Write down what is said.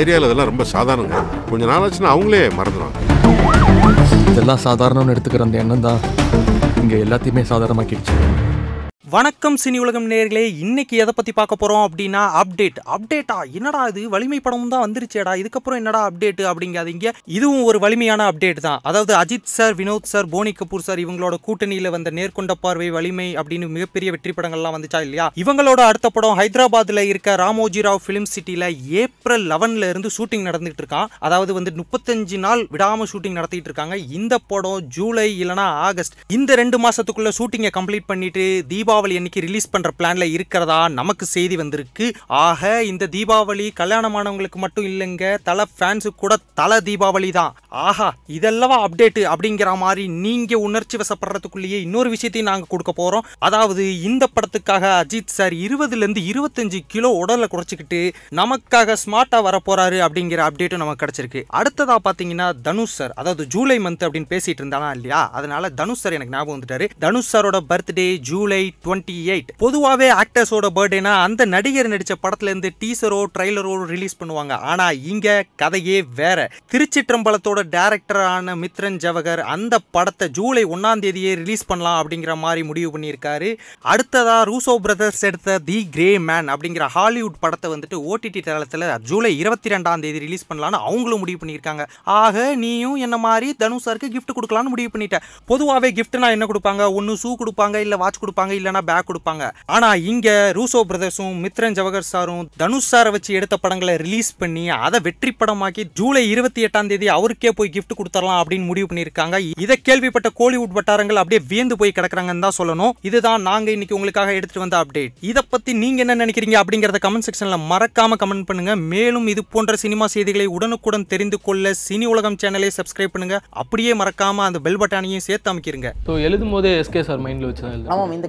ஏரியாவில் இதெல்லாம் ரொம்ப சாதாரணங்க கொஞ்ச நாள் ஆச்சுன்னா அவங்களே மறந்துடுவாங்க இதெல்லாம் சாதாரணம்னு எடுத்துக்கிற அந்த எண்ணம் தான் இங்கே எல்லாத்தையுமே சாதாரணமாக்கிடுச்சு. வணக்கம் சினி உலகம் நேர்களே இன்னைக்கு எதை பற்றி பார்க்க போகிறோம் அப்படின்னா அப்டேட் அப்டேட்டா என்னடா இது? வலிமை படமும் தான் வந்துருச்சேடா. இதுக்கப்புறம் என்னடா அப்டேட் அப்படிங்காதீங்க. இதுவும் ஒரு வலிமையான அப்டேட் தான். அதாவது Ajith sir Vinoth sir Boney Kapoor sir இவங்களோட கூட்டணியில் வந்த நேர்கொண்ட பார்வை வலிமை அப்படின்னு மிகப்பெரிய வெற்றி படங்கள்லாம் வந்துச்சா இல்லையா? இவங்களோட அடுத்த படம் ஹைதராபாத்தில் இருக்க ராமோஜி ராவ் சிட்டியில் ஏப்ரல் லெவனில் இருந்து ஷூட்டிங் நடந்துகிட்டு இருக்கான். அதாவது வந்து முப்பத்தஞ்சு நாள் விடாமல் ஷூட்டிங் நடத்திட்டு இருக்காங்க. இந்த படம் ஜூலை இல்லைனா ஆகஸ்ட். இந்த ரெண்டு மாதத்துக்குள்ளே ஷூட்டிங்கை கம்ப்ளீட் பண்ணிட்டு தீபா தீபாவளி அன்னைக்கு ரிலீஸ் பண்ணுற பிளானில் இருக்கிறதா நமக்கு செய்தி வந்திருக்கு. ஆக இந்த தீபாவளி கல்யாணமானவங்களுக்கு மட்டும் இல்லைங்க தல ஃபேன்ஸுக்கு கூட தல தீபாவளி தான். ஆஹா இதெல்லாம் அப்டேட்டு அப்படிங்கிற மாதிரி நீங்கள் உணர்ச்சி வசப்படுறதுக்குள்ளேயே இன்னொரு விஷயத்தையும் நாங்கள் கொடுக்க போகிறோம் அதாவது இந்த படத்துக்காக அஜித் சார் இருபதுலேருந்து இருபத்தஞ்சு கிலோ உடலை குறைச்சிக்கிட்டு நமக்காக ஸ்மார்ட்டாக வரப்போகிறாரு அப்படிங்கிற அப்டேட்டும் நமக்கு கிடச்சிருக்கு. அடுத்ததாக பார்த்தீங்கன்னா தனுஷ் சார் அதாவது ஜூலை மந்த் அப்படின்னு பேசிகிட்டு இருந்தானா இல்லையா? அதனால தனுஷ் சார் எனக்கு ஞாபகம் வந்துட்டாரு. தனுஷ் சாரோட பர்த்டே ஜூலை டுவெண்ட்டி எயிட் பொதுவாகவே ஆக்டர்ஸோட பர்த்டேனா அந்த நடிகர் நடித்த படத்துலேருந்து டீசரோ ட்ரைலரோ ரிலீஸ் பண்ணுவாங்க. ஆனால் இங்கே கதையே வேற. திருச்சிற்றம்பலத்தோட டேரக்டரான மித்ரன் ஜவகர் அந்த படத்தை ஜூலை ஒன்றாம் தேதியே ரிலீஸ் பண்ணலாம் அப்படிங்கிற மாதிரி முடிவு பண்ணியிருக்காரு. அடுத்ததா ரூசோ பிரதர்ஸ் எடுத்த தி கிரே மேன் அப்படிங்கிற ஹாலிவுட் படத்தை வந்துட்டு ஓடிடி தளத்தில் ஜூலை இருபத்தி ரெண்டாம் தேதி ரிலீஸ் பண்ணலான்னு அவங்களும் முடிவு பண்ணியிருக்காங்க. ஆக நீயும் என்ன மாதிரி தனுஷாருக்கு கிஃப்ட் கொடுக்கலான்னு முடிவு பண்ணிட்டேன் பொதுவாகவே கிஃப்ட்னா என்ன கொடுப்பாங்க? ஒன்று ஷூ கொடுப்பாங்க இல்லை வாட்ச் கொடுப்பாங்க இல்லை இல்லைனா பேக் கொடுப்பாங்க. ஆனால் இங்கே ரூசோ பிரதர்ஸும் மித்ரன் ஜவஹர் சாரும் தனுஷ் சாரை வச்சு எடுத்த படங்களை ரிலீஸ் பண்ணி அதை வெற்றி படமாக்கி ஜூலை இருபத்தி எட்டாம் தேதி அவருக்கே போய் கிஃப்ட் கொடுத்துடலாம் அப்படின்னு முடிவு பண்ணியிருக்காங்க. இதை கேள்விப்பட்ட கோலிவுட் வட்டாரங்கள் அப்படியே வியந்து போய் கிடக்குறாங்கன்னு தான் சொல்லணும். இதுதான் நாங்கள் இன்னைக்கு உங்களுக்காக எடுத்துட்டு வந்த அப்டேட் இதை பற்றி நீங்கள் என்ன நினைக்கிறீங்க அப்படிங்கிறத கமெண்ட் செக்ஷனில் மறக்காம கமெண்ட் பண்ணுங்க. மேலும் இது போன்ற சினிமா செய்திகளை உடனுக்குடன் தெரிந்து கொள்ள சினி உலகம் சேனலை சப்ஸ்கிரைப் பண்ணுங்க. அப்படியே மறக்காம அந்த பெல் பட்டானையும் சேர்த்து அமைக்கிறீங்க ஸோ எழுதும் போதே எஸ்கே சார் மைண்டில் வச்சு ஆமாம் இந்த